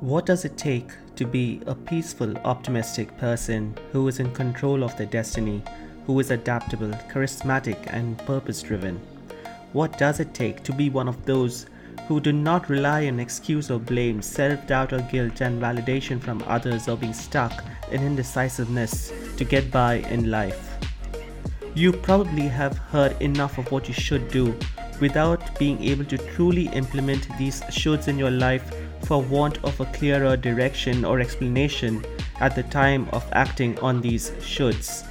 What does it take to be a peaceful, optimistic person who is in control of their destiny, who is adaptable, charismatic, and purpose driven? What does it take to be one of those who do not rely on excuse or blame, self doubt or guilt, and validation from others or being stuck in indecisiveness to get by in life? You probably have heard enough of what you should do without being able to truly implement these shoulds in your life for want of a clearer direction or explanation at the time of acting on these shoulds.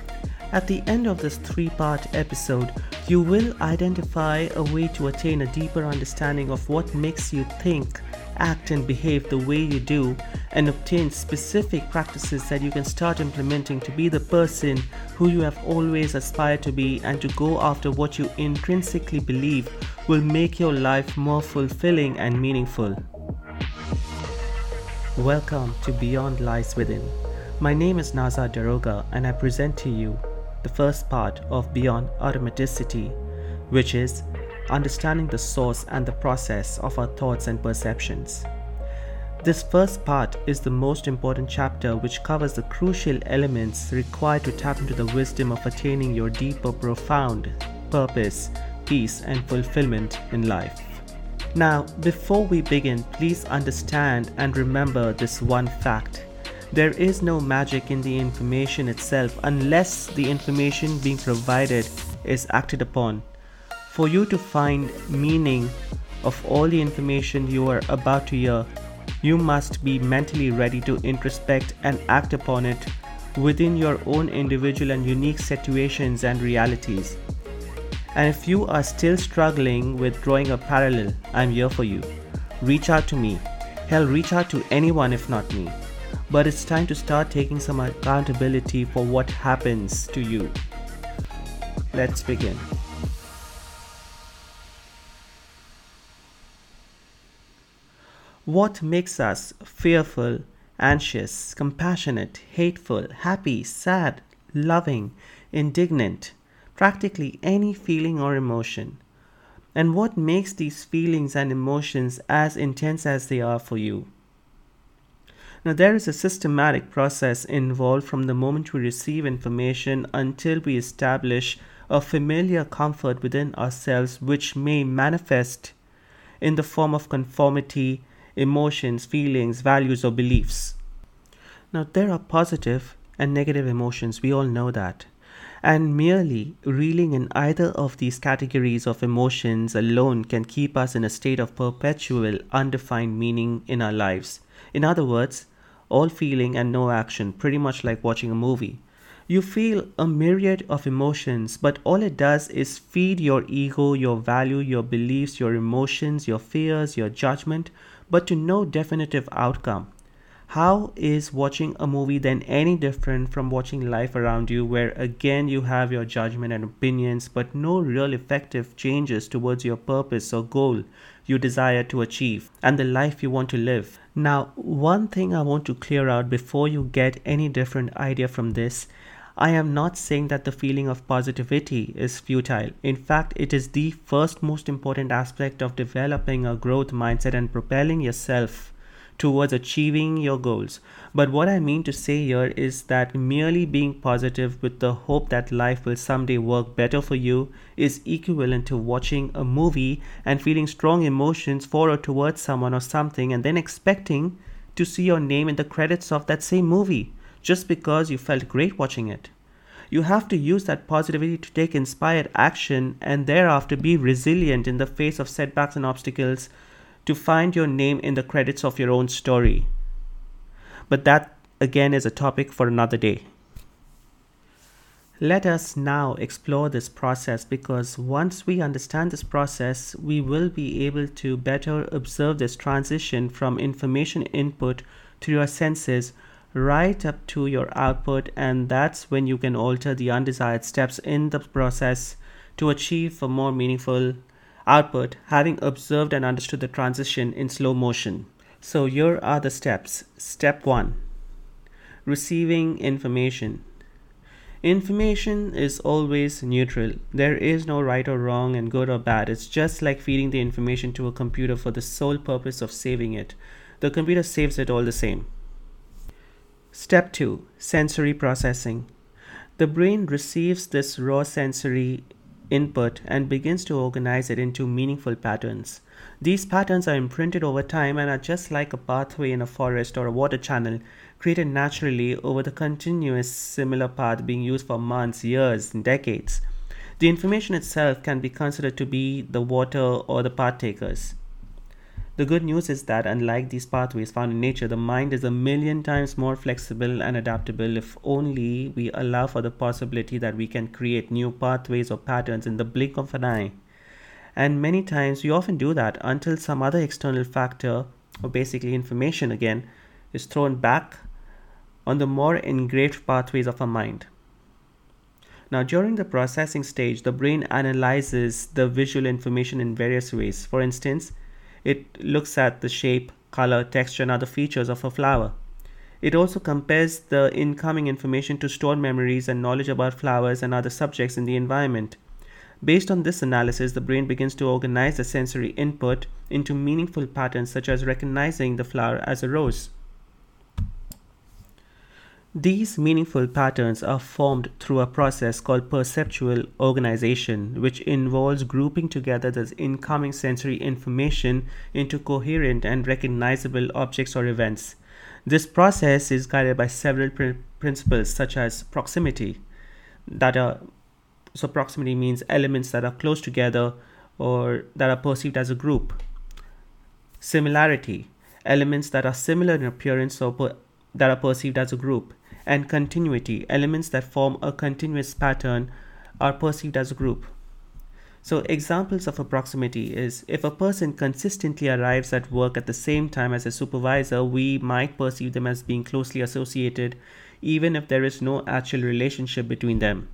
At the end of this three part episode, you will identify a way to attain a deeper understanding of what makes you think, act, and behave the way you do, and obtain specific practices that you can start implementing to be the person who you have always aspired to be and to go after what you intrinsically believe will make your life more fulfilling and meaningful. Welcome to Beyond Lies Within. My name is Nauzad Daroga, and I present to you the first part of Beyond Automaticity, which is understanding the source and the process of our thoughts and perceptions. This first part is the most important chapter, which covers the crucial elements required to tap into the wisdom of attaining your deeper, profound purpose, peace, and fulfillment in life. Now, before we begin, please understand and remember this one fact there is no magic in the information itself unless the information being provided is acted upon. For you to find meaning of all the information you are about to hear, you must be mentally ready to introspect and act upon it within your own individual and unique situations and realities. And if you are still struggling with drawing a parallel, I'm here for you. Reach out to me. Hell, reach out to anyone if not me but it's time to start taking some accountability for what happens to you. Let's begin. What makes us fearful, anxious, compassionate, hateful, happy, sad, loving, indignant? Practically any feeling or emotion. And what makes these feelings and emotions as intense as they are for you? Now, there is a systematic process involved from the moment we receive information until we establish a familiar comfort within ourselves, which may manifest in the form of conformity, emotions, feelings, values, or beliefs. Now, there are positive and negative emotions, we all know that. And merely reeling in either of these categories of emotions alone can keep us in a state of perpetual, undefined meaning in our lives. In other words, all feeling and no action, pretty much like watching a movie. You feel a myriad of emotions, but all it does is feed your ego, your value, your beliefs, your emotions, your fears, your judgment, but to no definitive outcome. How is watching a movie then any different from watching life around you, where again you have your judgment and opinions, but no real effective changes towards your purpose or goal you desire to achieve and the life you want to live? Now, one thing I want to clear out before you get any different idea from this I am not saying that the feeling of positivity is futile. In fact, it is the first most important aspect of developing a growth mindset and propelling yourself towards achieving your goals. But what I mean to say here is that merely being positive with the hope that life will someday work better for you is equivalent to watching a movie and feeling strong emotions for or towards someone or something and then expecting to see your name in the credits of that same movie just because you felt great watching it. You have to use that positivity to take inspired action and thereafter be resilient in the face of setbacks and obstacles to find your name in the credits of your own story. But that again is a topic for another day. Let us now explore this process because once we understand this process, we will be able to better observe this transition from information input to your senses right up to your output, and that's when you can alter the undesired steps in the process to achieve a more meaningful output having observed and understood the transition in slow motion. So here are the steps. Step 1 Receiving information. Information is always neutral. There is no right or wrong and good or bad. It's just like feeding the information to a computer for the sole purpose of saving it. the computer saves it all the same. Step 2 Sensory Processing. The brain receives this raw sensory input and begins to organize it into meaningful patterns. These patterns are imprinted over time and are just like a pathway in a forest or a water channel created naturally over the continuous similar path being used for months, years, and decades. The information itself can be considered to be the water or the path takers. The good news is that, unlike these pathways found in nature, the mind is a million times more flexible and adaptable if only we allow for the possibility that we can create new pathways or patterns in the blink of an eye. And many times we often do that until some other external factor, or basically information again, is thrown back on the more engraved pathways of our mind. Now, during the processing stage, the brain analyzes the visual information in various ways. For instance, it looks at the shape, color, texture, and other features of a flower. It also compares the incoming information to stored memories and knowledge about flowers and other subjects in the environment. Based on this analysis, the brain begins to organize the sensory input into meaningful patterns, such as recognizing the flower as a rose. These meaningful patterns are formed through a process called perceptual organization, which involves grouping together the incoming sensory information into coherent and recognizable objects or events. This process is guided by several pr- principles, such as proximity, that are so proximity means elements that are close together or that are perceived as a group. Similarity, elements that are similar in appearance or per- that are perceived as a group and continuity, elements that form a continuous pattern, are perceived as a group. So, examples of a proximity is if a person consistently arrives at work at the same time as a supervisor, we might perceive them as being closely associated, even if there is no actual relationship between them.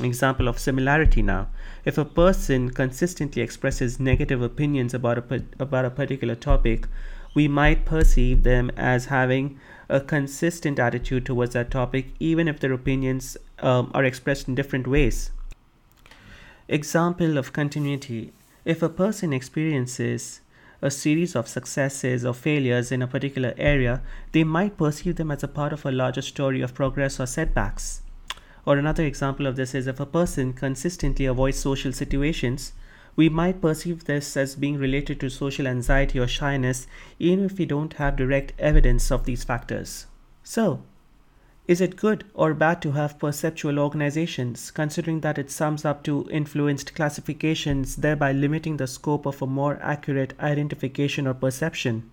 Example of similarity now. If a person consistently expresses negative opinions about a, about a particular topic, we might perceive them as having a consistent attitude towards that topic, even if their opinions um, are expressed in different ways. Example of continuity if a person experiences a series of successes or failures in a particular area, they might perceive them as a part of a larger story of progress or setbacks. Or another example of this is if a person consistently avoids social situations, we might perceive this as being related to social anxiety or shyness, even if we don't have direct evidence of these factors. So, is it good or bad to have perceptual organizations, considering that it sums up to influenced classifications, thereby limiting the scope of a more accurate identification or perception?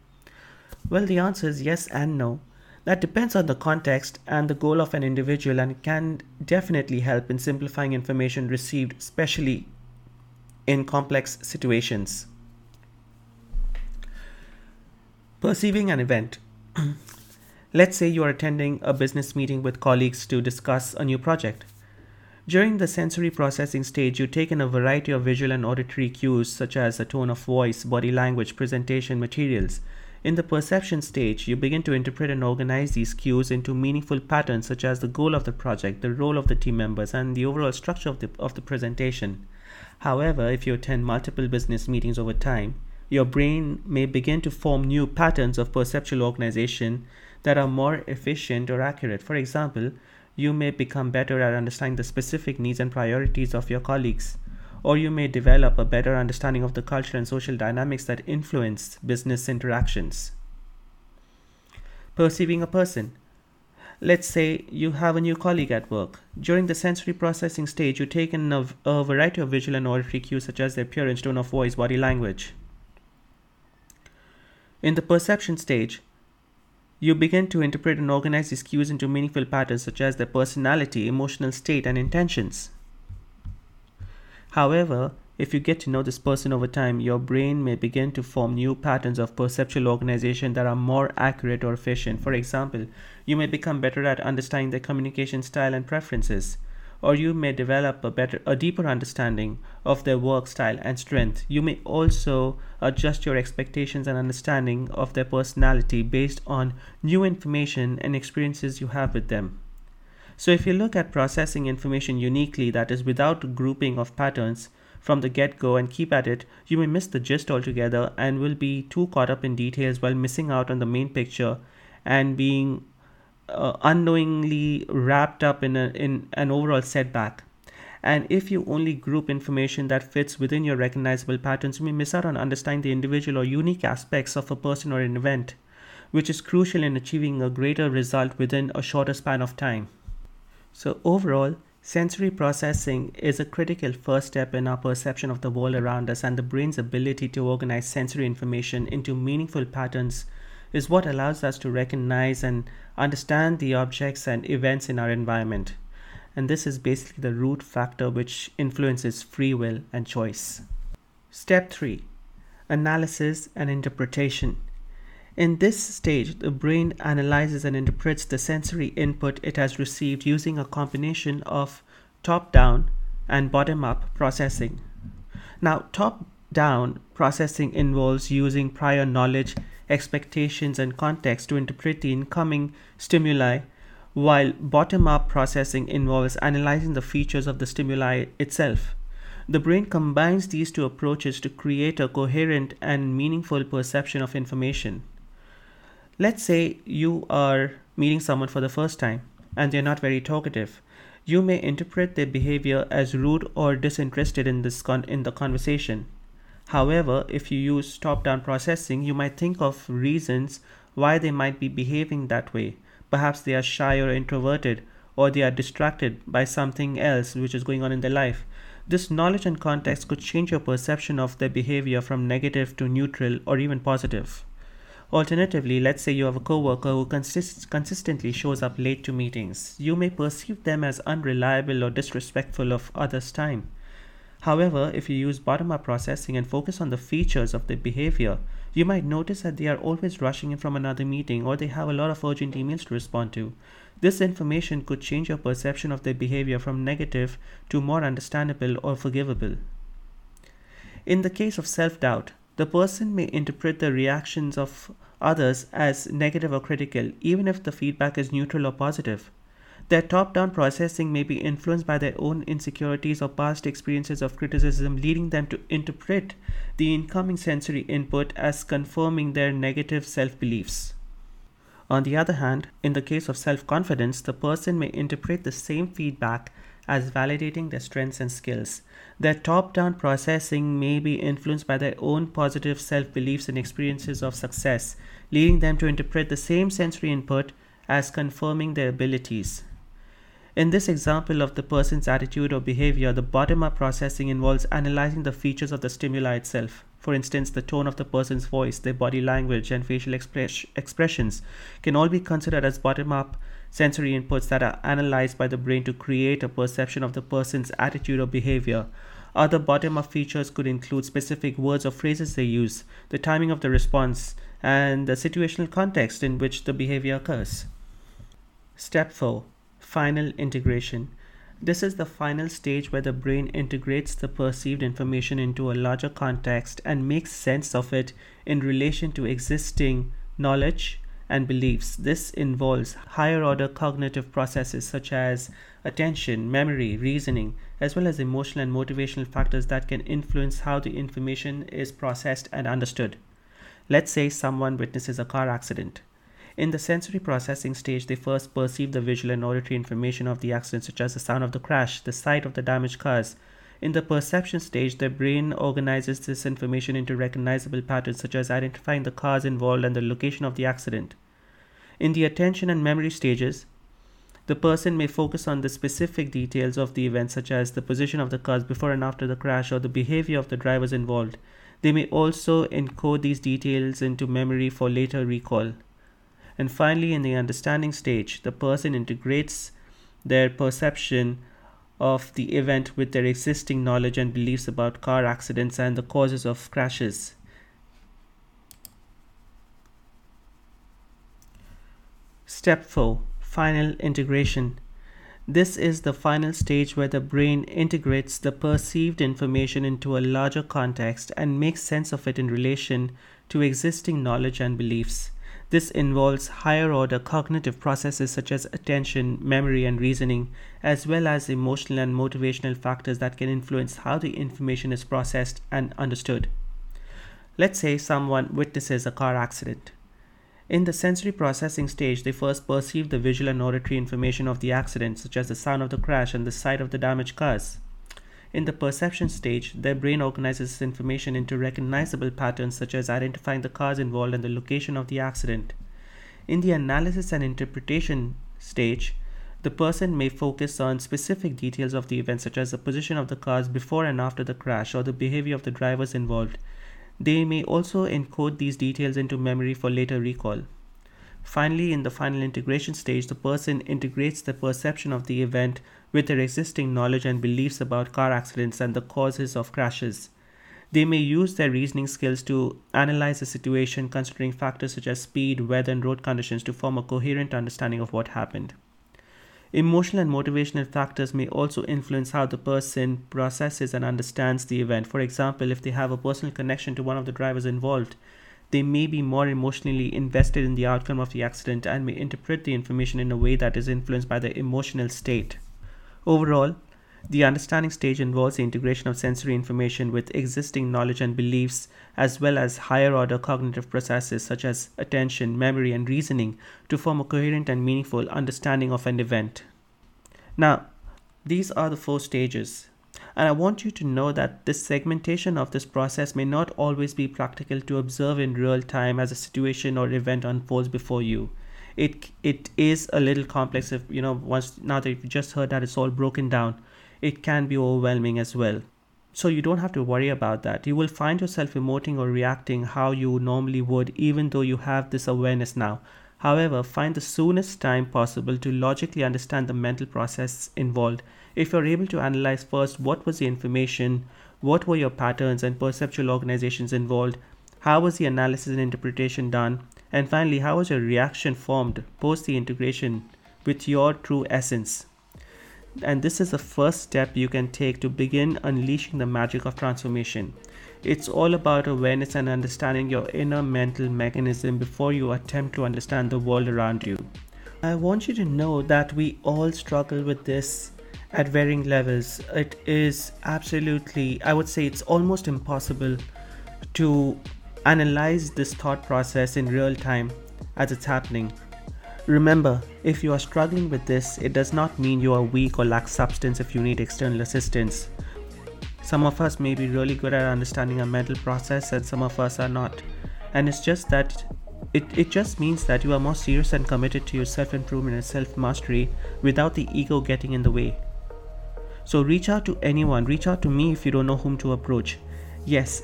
Well, the answer is yes and no. That depends on the context and the goal of an individual and can definitely help in simplifying information received, especially in complex situations. Perceiving an event. Let's say you are attending a business meeting with colleagues to discuss a new project. During the sensory processing stage, you take in a variety of visual and auditory cues such as a tone of voice, body language, presentation materials. In the perception stage, you begin to interpret and organize these cues into meaningful patterns such as the goal of the project, the role of the team members, and the overall structure of the, of the presentation. However, if you attend multiple business meetings over time, your brain may begin to form new patterns of perceptual organization that are more efficient or accurate. For example, you may become better at understanding the specific needs and priorities of your colleagues, or you may develop a better understanding of the culture and social dynamics that influence business interactions. Perceiving a person. Let's say you have a new colleague at work. During the sensory processing stage, you take in a, a variety of visual and auditory cues such as their appearance, tone of voice, body language. In the perception stage, you begin to interpret and organize these cues into meaningful patterns such as their personality, emotional state, and intentions. However, if you get to know this person over time, your brain may begin to form new patterns of perceptual organization that are more accurate or efficient. For example, you may become better at understanding their communication style and preferences, or you may develop a better a deeper understanding of their work style and strength. You may also adjust your expectations and understanding of their personality based on new information and experiences you have with them. So if you look at processing information uniquely that is without grouping of patterns, from the get go and keep at it, you may miss the gist altogether and will be too caught up in details while missing out on the main picture and being uh, unknowingly wrapped up in, a, in an overall setback. And if you only group information that fits within your recognizable patterns, you may miss out on understanding the individual or unique aspects of a person or an event, which is crucial in achieving a greater result within a shorter span of time. So, overall, sensory processing is a critical first step in our perception of the world around us, and the brain's ability to organize sensory information into meaningful patterns is what allows us to recognize and understand the objects and events in our environment. And this is basically the root factor which influences free will and choice. Step 3 Analysis and Interpretation. In this stage, the brain analyzes and interprets the sensory input it has received using a combination of top down and bottom up processing. Now, top down processing involves using prior knowledge expectations, and context to interpret the incoming stimuli, while bottom up processing involves analyzing the features of the stimuli itself. The brain combines these two approaches to create a coherent and meaningful perception of information. Let's say you are meeting someone for the first time and they're not very talkative. You may interpret their behavior as rude or disinterested in, this con- in the conversation. However, if you use top down processing, you might think of reasons why they might be behaving that way. Perhaps they are shy or introverted, or they are distracted by something else which is going on in their life. This knowledge and context could change your perception of their behavior from negative to neutral or even positive. Alternatively, let's say you have a coworker who consist- consistently shows up late to meetings. You may perceive them as unreliable or disrespectful of others' time. However, if you use bottom up processing and focus on the features of their behavior, you might notice that they are always rushing in from another meeting or they have a lot of urgent emails to respond to. This information could change your perception of their behavior from negative to more understandable or forgivable. In the case of self doubt, the person may interpret the reactions of others as negative or critical, even if the feedback is neutral or positive. Their top down processing may be influenced by their own insecurities or past experiences of criticism, leading them to interpret the incoming sensory input as confirming their negative self beliefs. On the other hand, in the case of self confidence, the person may interpret the same feedback as validating their strengths and skills. Their top down processing may be influenced by their own positive self beliefs and experiences of success, leading them to interpret the same sensory input as confirming their abilities. In this example of the person's attitude or behavior, the bottom up processing involves analyzing the features of the stimuli itself. For instance, the tone of the person's voice, their body language, and facial express- expressions can all be considered as bottom up sensory inputs that are analyzed by the brain to create a perception of the person's attitude or behavior. Other bottom up features could include specific words or phrases they use, the timing of the response, and the situational context in which the behavior occurs. Step 4 Final integration. This is the final stage where the brain integrates the perceived information into a larger context and makes sense of it in relation to existing knowledge and beliefs. This involves higher order cognitive processes such as attention, memory, reasoning, as well as emotional and motivational factors that can influence how the information is processed and understood. Let's say someone witnesses a car accident. In the sensory processing stage, they first perceive the visual and auditory information of the accident, such as the sound of the crash, the sight of the damaged cars. In the perception stage, the brain organizes this information into recognizable patterns, such as identifying the cars involved and the location of the accident. In the attention and memory stages, the person may focus on the specific details of the event, such as the position of the cars before and after the crash or the behavior of the drivers involved. They may also encode these details into memory for later recall. And finally, in the understanding stage, the person integrates their perception of the event with their existing knowledge and beliefs about car accidents and the causes of crashes. Step 4 Final Integration. This is the final stage where the brain integrates the perceived information into a larger context and makes sense of it in relation to existing knowledge and beliefs. This involves higher order cognitive processes such as attention, memory, and reasoning, as well as emotional and motivational factors that can influence how the information is processed and understood. Let's say someone witnesses a car accident. In the sensory processing stage, they first perceive the visual and auditory information of the accident, such as the sound of the crash and the sight of the damaged cars. In the perception stage, their brain organizes this information into recognizable patterns such as identifying the cars involved and the location of the accident. In the analysis and interpretation stage, the person may focus on specific details of the event, such as the position of the cars before and after the crash or the behavior of the drivers involved. They may also encode these details into memory for later recall. Finally, in the final integration stage, the person integrates the perception of the event with their existing knowledge and beliefs about car accidents and the causes of crashes. They may use their reasoning skills to analyze the situation, considering factors such as speed, weather, and road conditions to form a coherent understanding of what happened. Emotional and motivational factors may also influence how the person processes and understands the event. For example, if they have a personal connection to one of the drivers involved, they may be more emotionally invested in the outcome of the accident and may interpret the information in a way that is influenced by their emotional state. Overall, the understanding stage involves the integration of sensory information with existing knowledge and beliefs, as well as higher order cognitive processes such as attention, memory, and reasoning to form a coherent and meaningful understanding of an event. Now, these are the four stages. And I want you to know that this segmentation of this process may not always be practical to observe in real time as a situation or event unfolds before you. It it is a little complex if you know once now that you've just heard that it's all broken down it can be overwhelming as well. So you don't have to worry about that. You will find yourself emoting or reacting how you normally would even though you have this awareness now however find the soonest time possible to logically understand the mental process involved if you're able to analyze first what was the information what were your patterns and perceptual organizations involved how was the analysis and interpretation done and finally, how was your reaction formed post the integration with your true essence? And this is the first step you can take to begin unleashing the magic of transformation. It's all about awareness and understanding your inner mental mechanism before you attempt to understand the world around you. I want you to know that we all struggle with this at varying levels. It is absolutely, I would say, it's almost impossible to Analyze this thought process in real time as it's happening. Remember, if you are struggling with this, it does not mean you are weak or lack substance if you need external assistance. Some of us may be really good at understanding a mental process and some of us are not. And it's just that it, it just means that you are more serious and committed to your self improvement and self mastery without the ego getting in the way. So reach out to anyone, reach out to me if you don't know whom to approach. Yes,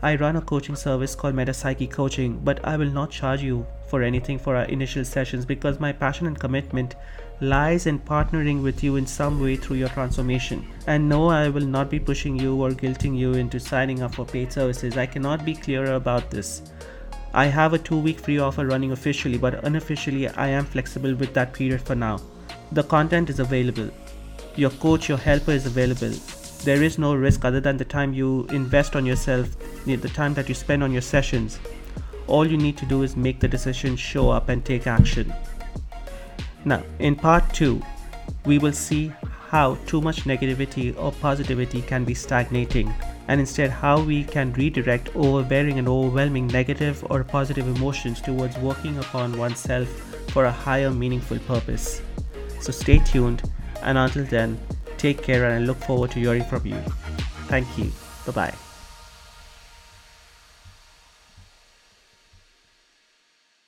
I run a coaching service called Metapsyche Coaching, but I will not charge you for anything for our initial sessions because my passion and commitment lies in partnering with you in some way through your transformation. And no, I will not be pushing you or guilting you into signing up for paid services. I cannot be clearer about this. I have a two week free offer running officially, but unofficially, I am flexible with that period for now. The content is available. Your coach, your helper is available there is no risk other than the time you invest on yourself, the time that you spend on your sessions. All you need to do is make the decision, show up, and take action. Now, in part two, we will see how too much negativity or positivity can be stagnating, and instead, how we can redirect overbearing and overwhelming negative or positive emotions towards working upon oneself for a higher meaningful purpose. So, stay tuned, and until then, Take care and I look forward to hearing from you. Thank you. Bye bye.